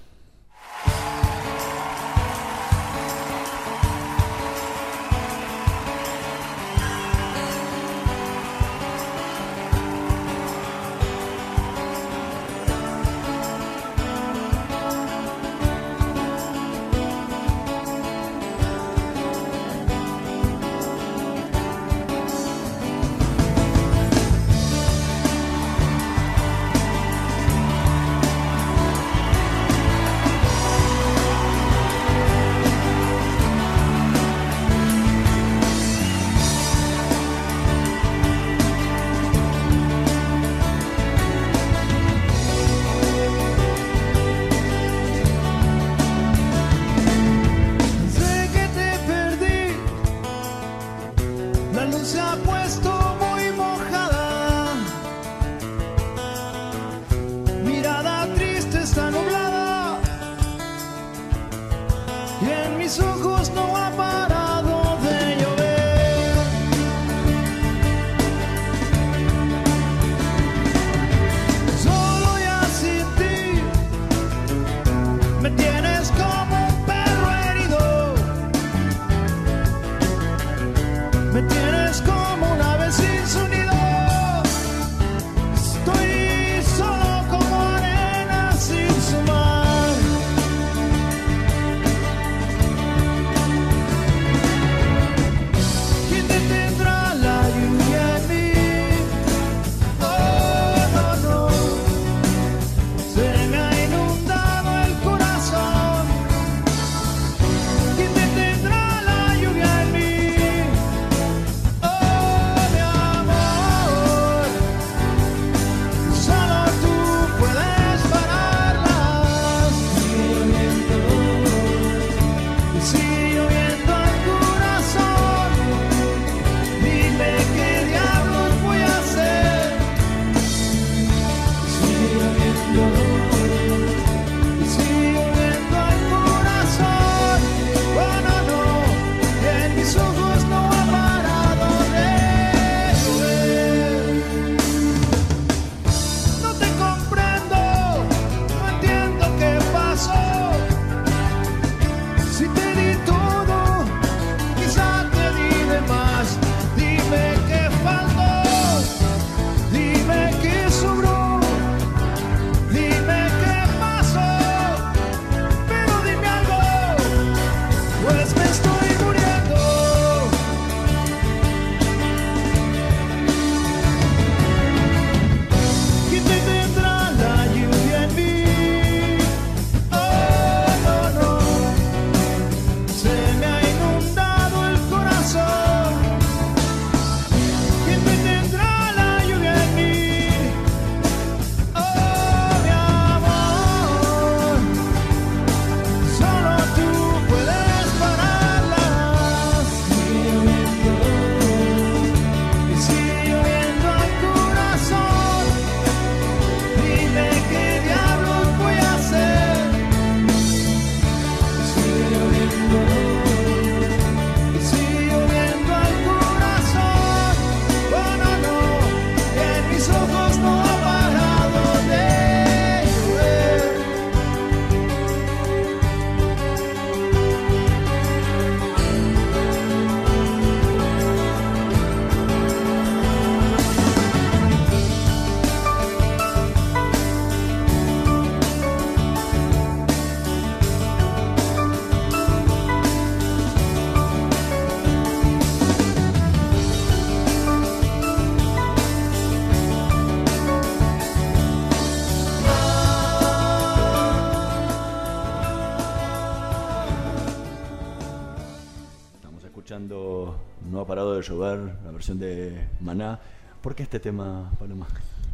Llover, la versión de Maná. ¿Por qué este tema, Paloma?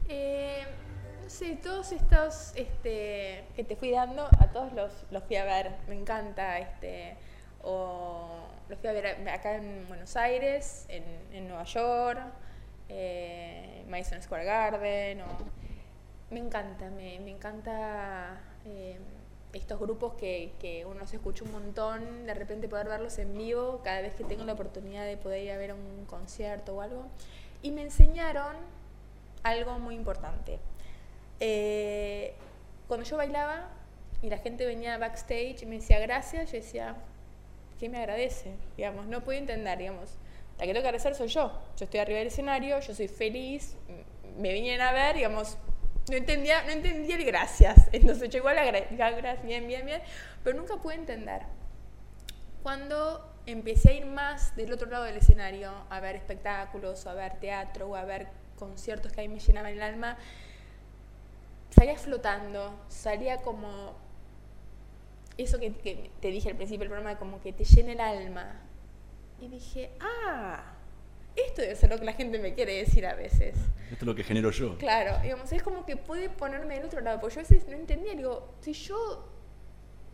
Eh, no sé, todos estos este, que te fui dando, a todos los, los fui a ver, me encanta. Este, o los fui a ver acá en Buenos Aires, en, en Nueva York, eh, Madison Square Garden. o- me encanta, me, me encanta eh, estos grupos que, que uno se escucha un montón, de repente poder verlos en vivo cada vez que tengo la oportunidad de poder ir a ver un concierto o algo. Y me enseñaron algo muy importante. Eh, cuando yo bailaba y la gente venía backstage y me decía gracias, yo decía, ¿qué me agradece? Digamos, no puedo entender, digamos. La que tengo que agradecer soy yo. Yo estoy arriba del escenario, yo soy feliz, me vinieron a ver, digamos, no entendía, no entendía el gracias. (laughs) Entonces yo igual gracias, bien, bien, bien, pero nunca pude entender. Cuando empecé a ir más del otro lado del escenario, a ver espectáculos, o a ver teatro, o a ver conciertos que a mí me llenaban el alma, salía flotando, salía como eso que, que te dije al principio del programa, como que te llena el alma. Y dije, ah, esto debe ser lo que la gente me quiere decir a veces. Esto es lo que genero yo. Claro, digamos, es como que puede ponerme del otro lado, porque yo a veces no entendía, digo, si yo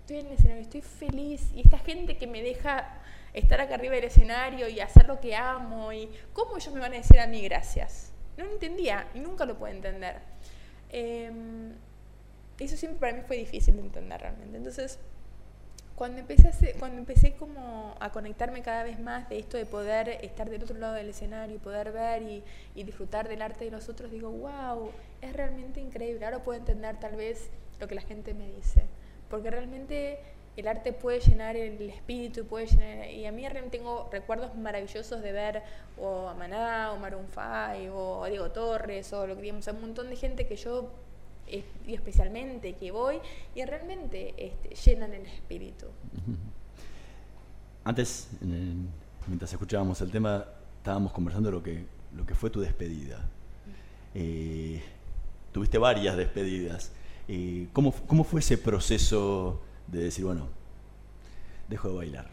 estoy en el escenario, estoy feliz, y esta gente que me deja estar acá arriba del escenario y hacer lo que amo, y cómo ellos me van a decir a mí gracias. No lo entendía y nunca lo pude entender. Em, eso siempre para mí fue difícil de entender realmente. Entonces, cuando empecé, a hacer- cuando empecé como a conectarme cada vez más de esto de poder estar del otro lado del escenario y poder ver y, y disfrutar del arte de los otros, digo, wow, es realmente increíble. Ahora puedo entender tal vez lo que la gente me dice. Porque realmente el arte puede llenar el espíritu, puede llenar... Y a mí realmente tengo recuerdos maravillosos de ver o a Maná, o Maroon 5, o a Diego Torres, o lo que digamos, un montón de gente que yo es- y especialmente que voy y realmente este, llenan el espíritu. Antes, en mientras escuchábamos el tema, estábamos conversando lo que, lo que fue tu despedida. Eh, tuviste varias despedidas. Eh, ¿cómo, ¿Cómo fue ese proceso de decir, bueno, dejo de bailar?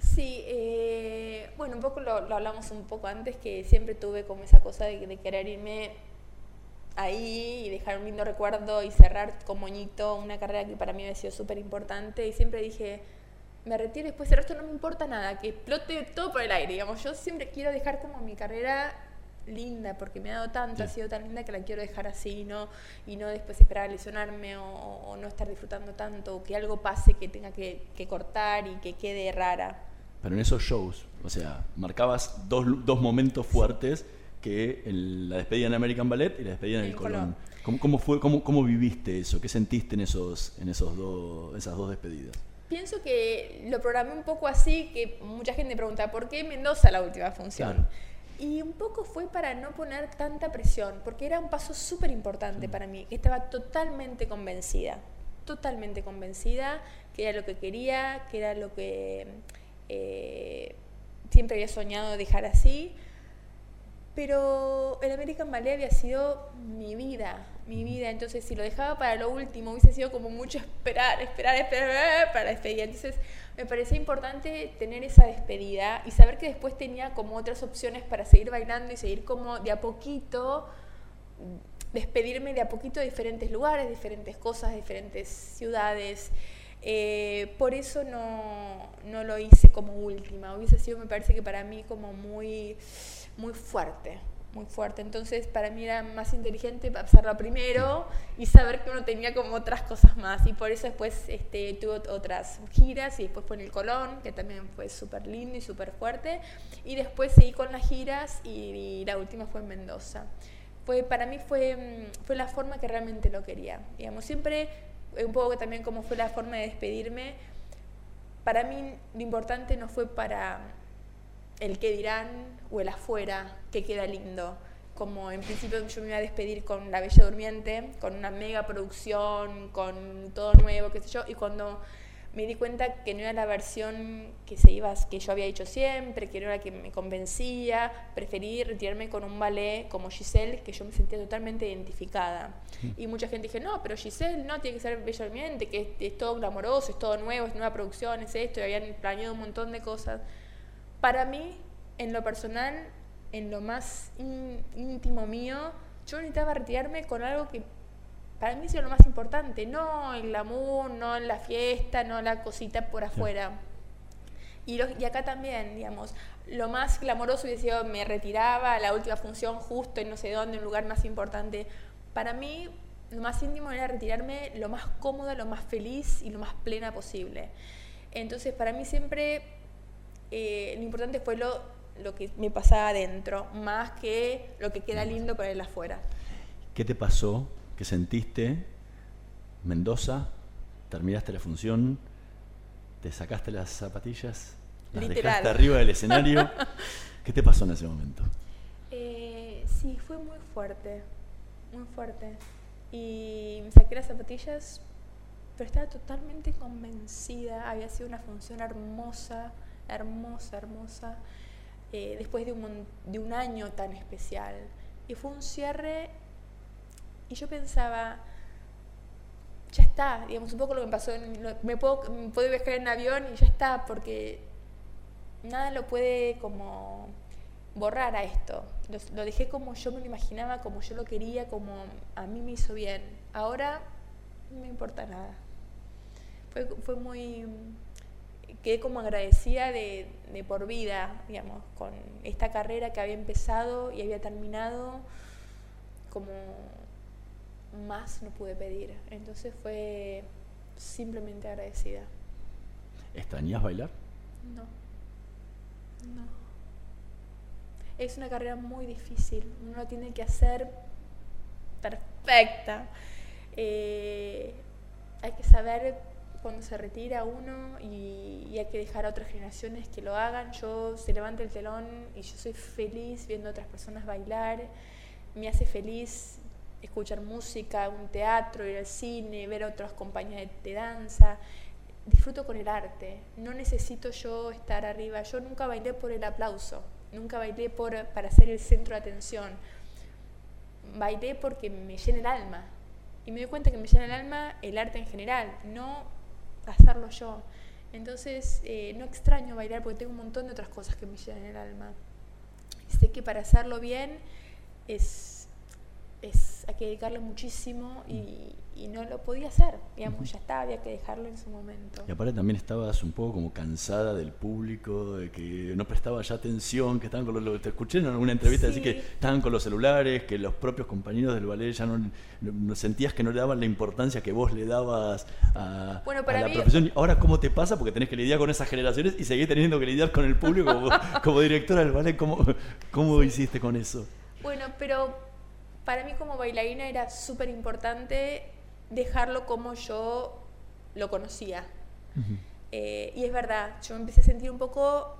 Sí, eh, bueno, un poco lo, lo hablamos un poco antes, que siempre tuve como esa cosa de, de querer irme ahí y dejar un lindo recuerdo y cerrar con moñito una carrera que para mí había sido súper importante. Y siempre dije, me retiro después el resto no me importa nada, que explote todo por el aire, digamos, yo siempre quiero dejar como mi carrera linda porque me ha dado tanto, ha sido tan linda que la quiero dejar así y no, y no después esperar a lesionarme o, o no estar disfrutando tanto o que algo pase que tenga que, que cortar y que quede rara. Pero en esos shows, o sea, marcabas dos, dos momentos fuertes que el- la despedida en American Ballet y la despedida en el En Colón. Colón. ¿Cómo, cómo fue, cómo, ¿Cómo viviste eso? ¿Qué sentiste en, esos, en esos dos, esas dos despedidas? Pienso que lo programé un poco así, que mucha gente pregunta, ¿por qué Mendoza la última función? Claro. Y un poco fue para no poner tanta presión, porque era un paso súper importante para mí, que estaba totalmente convencida, totalmente convencida que era lo que quería, que era lo que eh, siempre había soñado dejar así. Pero el American Ballet había sido mi vida, mi vida. Entonces, si lo dejaba para lo último, hubiese sido como mucho esperar, esperar, esperar para despedir. Entonces, me parecía importante tener esa despedida y saber que después tenía como otras opciones para seguir bailando y seguir como de a poquito, despedirme de a poquito de diferentes lugares, diferentes cosas, diferentes ciudades. Eh, por eso no, no lo hice como última. Hubiese sido, me parece que para mí, como muy, muy fuerte. Muy fuerte. Entonces, para mí era más inteligente hacerlo primero y saber que uno tenía como otras cosas más. Y por eso después este, tuve ot- otras giras y después fue el Colón, que también fue súper lindo y súper fuerte. Y después seguí con las giras y, y la última fue en Mendoza fue para mí fue, mm, fue la forma que realmente lo quería. Digamos, siempre, eh, un poco también como fue la forma de despedirme, para mí lo importante no fue para el que dirán o el afuera que queda lindo. Como en principio yo me iba a despedir con La Bella Durmiente, con una mega producción, con todo nuevo, qué sé yo, y cuando me di cuenta que no era la versión que se iba que yo había hecho siempre, que no era la que me convencía, preferí retirarme con un ballet como Giselle, que yo me sentía totalmente identificada. Y mucha gente dije, no, pero Giselle no tiene que ser bello ambiente, que es, es todo glamoroso, es todo nuevo, es nueva producción, es esto, y habían planeado un montón de cosas. Para mí, en lo personal, en lo más ín- íntimo mío, yo necesitaba retirarme con algo que para mí es lo más importante, no el glamour, no la fiesta, no la cosita por afuera. Y, lo- y acá también, digamos, lo más glamoroso hubiese sido me retiraba a la última función justo en no sé dónde, un lugar más importante. Para mí, lo más íntimo era retirarme lo más cómoda, lo más feliz y lo más plena posible. Entonces, para mí siempre eh, lo importante fue lo, lo que me pasaba adentro, más que lo que queda lindo para el afuera. ¿Qué te pasó? ¿Qué sentiste? Mendoza, terminaste la función, te sacaste las zapatillas, las Literal. dejaste arriba del escenario. (laughs) ¿Qué te pasó en ese momento? Eh, sí, fue muy fuerte, muy fuerte. Y me saqué las zapatillas, pero estaba totalmente convencida. Había sido una función hermosa, hermosa, hermosa, eh, después de un, de un año tan especial. Y fue un cierre, y yo pensaba, ya está, digamos, un poco lo que me pasó, me puedo, me puedo viajar en avión y ya está, porque nada lo puede como borrar a esto. Lo, lo dejé como yo me lo imaginaba, como yo lo quería, como a mí me hizo bien. Ahora no me importa nada. Fue, fue muy... Quedé como agradecida de, de por vida, digamos, con esta carrera que había empezado y había terminado, como más no pude pedir. Entonces fue simplemente agradecida. ¿Extrañas bailar? No. No. Es una carrera muy difícil. Uno la tiene que hacer perfecta. Eh, hay que saber cuando se retira uno y, hay que dejar a otras generaciones que lo hagan. Yo se levanta el telón y yo soy feliz viendo otras personas bailar. Me hace feliz escuchar música, un teatro, ir al cine, ver a otras compañías de, de danza disfruto con el arte. No necesito yo estar arriba. Yo nunca bailé por el aplauso. Nunca bailé por, para ser el centro de atención. Bailé porque me llena el alma. Y me doy cuenta que me llena el alma el arte en general, no hacerlo yo. Entonces, eh, no extraño bailar porque tengo un montón de otras cosas que me llenan el alma. Sé que para hacerlo bien es, es hay que dedicarle muchísimo y, y no lo podía hacer. Digamos, ya está, había que dejarlo en su momento. Y aparte también estabas un poco como cansada del público, de que no prestaba ya atención, que estaban con los, te escuché en alguna entrevista decir Sí. que estaban con los celulares, que los propios compañeros del ballet ya no, sentías que no le daban la importancia que vos le dabas a, Bueno, a para la mí- profesión. Ahora, ¿cómo te pasa? Porque tenés que lidiar con esas generaciones y seguís teniendo que lidiar con el público como, como directora del ballet. ¿Cómo, cómo hiciste con eso? Bueno, pero para mí como bailarina era súper importante dejarlo como yo lo conocía. Eh, y es verdad, yo me empecé a sentir un poco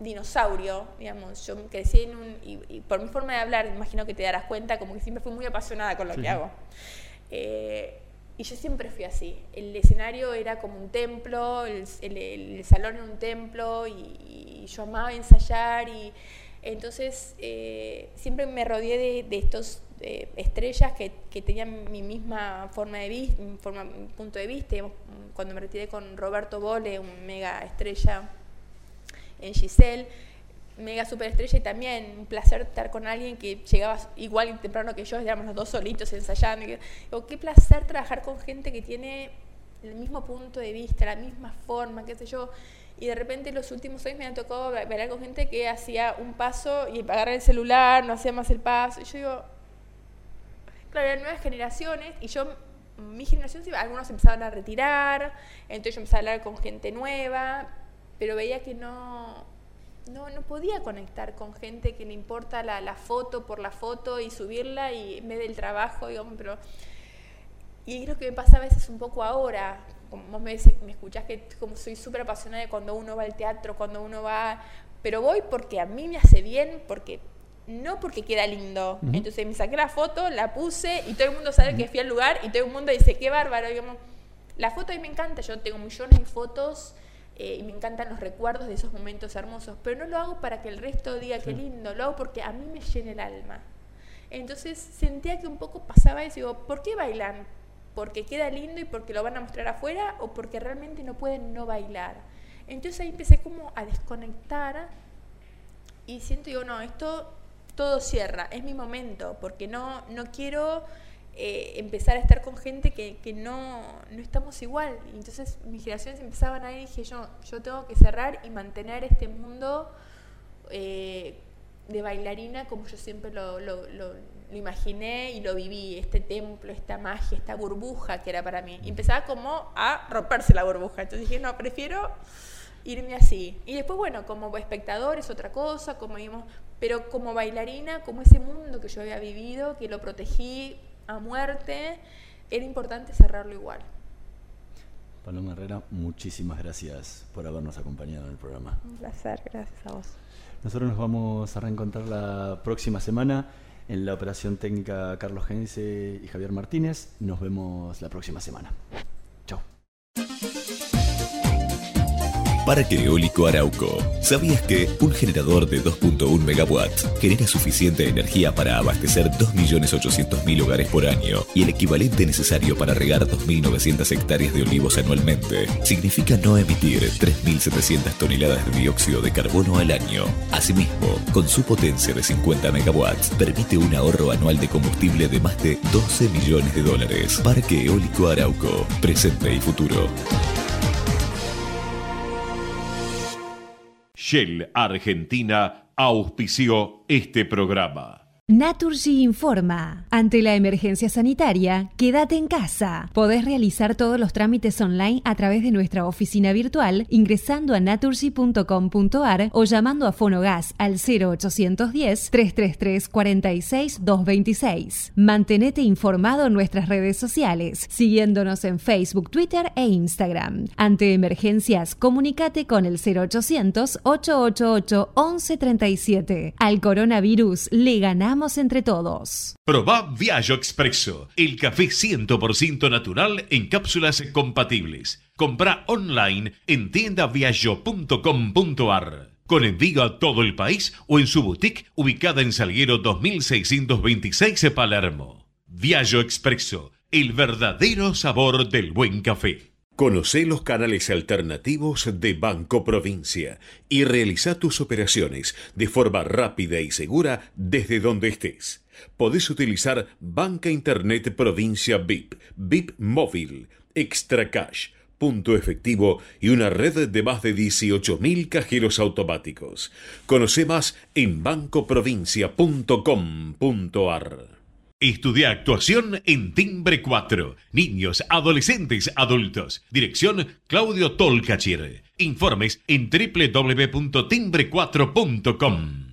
dinosaurio, digamos. Yo crecí en un. Y, y por mi forma de hablar, imagino que te darás cuenta, como que siempre fui muy apasionada con lo Sí. que hago. Eh, y yo siempre fui así. El escenario era como un templo, el, el- el salón era un templo, y, y yo amaba ensayar. Y entonces eh, siempre me rodeé de, de estos eh, estrellas que, tenían mi misma forma de vista, forma, punto de vista. Digamos, Cuando me retiré con Roberto Bole, un mega estrella en Giselle, mega superestrella y también un placer estar con alguien que llegaba igual y temprano que yo, éramos los dos solitos ensayando. digo, qué placer trabajar con gente que tiene el mismo punto de vista, la misma forma, qué sé yo. Y de repente los últimos años me han tocado bailar con gente que hacía un paso y agarrar el celular, no hacía más el paso. Y yo digo, claro, eran nuevas generaciones y yo, mi generación, algunos empezaban a retirar, entonces yo empecé a hablar con gente nueva, pero veía que no, no, no podía conectar con gente que le importa la, la foto por la foto y subirla y en vez del trabajo, digamos, pero... Y creo que me pasa a veces un poco ahora, como vos me, me escuchás que como soy súper apasionada de cuando uno va al teatro, cuando uno va... Pero voy porque a mí me hace bien, porque no porque queda lindo. Entonces me saqué la foto, la puse y todo el mundo sabe que fui al lugar y todo el mundo dice, qué bárbaro. digamos. La foto a mí me encanta, yo tengo millones de fotos eh, y me encantan los recuerdos de esos momentos hermosos, pero no lo hago para que el resto diga qué lindo, lo hago porque a mí me llena el alma. Entonces sentía que un poco pasaba eso, digo, ¿por qué bailan? ¿Porque queda lindo y porque lo van a mostrar afuera o porque realmente no pueden no bailar? Entonces ahí empecé como a desconectar y siento, digo, no, esto todo cierra, es mi momento, porque no, no quiero eh, empezar a estar con gente que, que no, no estamos igual. Entonces mis generaciones empezaban ahí y dije, yo, yo tengo que cerrar y mantener este mundo eh, de bailarina como yo siempre lo- lo imaginé y lo viví, este templo, esta magia, esta burbuja que era para mí. Y empezaba como a romperse la burbuja. Entonces dije, no, prefiero irme así. Y después, bueno, como espectador es otra cosa, como vimos, pero como bailarina, como ese mundo que yo había vivido, que lo protegí a muerte, era importante cerrarlo igual. Paloma Herrera, muchísimas gracias por habernos acompañado en el programa. Un placer, gracias a vos. Nosotros nos vamos a reencontrar la próxima semana en la operación técnica Carlos Gense y Javier Martínez. Nos vemos la próxima semana. Chao. Parque Eólico Arauco. ¿Sabías que un generador de 2.1 megawatts genera suficiente energía para abastecer 2.800.000 hogares por año y el equivalente necesario para regar 2.900 hectáreas de olivos anualmente? Significa no emitir 3.700 toneladas de dióxido de carbono al año. Asimismo, con su potencia de 50 megawatts, permite un ahorro anual de combustible de más de 12 millones de dólares. Parque Eólico Arauco. Presente y futuro. Shell Argentina auspició este programa. Naturgy informa. Ante la emergencia sanitaria, quédate en casa. Podés realizar todos los trámites online a través de nuestra oficina virtual ingresando a naturgy.com.ar o llamando a Fonogas al 0810 333 46 226. Mantenete informado en nuestras redes sociales, siguiéndonos en Facebook, Twitter e Instagram. Ante emergencias, comunícate con el 0800 888 1137. Al coronavirus le ganamos entre todos. Probá Viaggio Expresso, el café 100% natural en cápsulas compatibles. Comprá online en tiendaviaggio.com.ar. Con envío a todo el país o en su boutique ubicada en Salguero 2626 Palermo. Viaggio Expresso, el verdadero sabor del buen café. Conoce los canales alternativos de Banco Provincia y realiza tus operaciones de forma rápida y segura desde donde estés. Podés utilizar Banca Internet Provincia VIP, VIP Móvil, Extra Cash, punto efectivo y una red de más de 18.000 cajeros automáticos. Conoce más en bancoprovincia.com.ar. Estudia actuación en Timbre 4. Niños, adolescentes, adultos. Dirección Claudio Tolcachir. Informes en www.timbre4.com.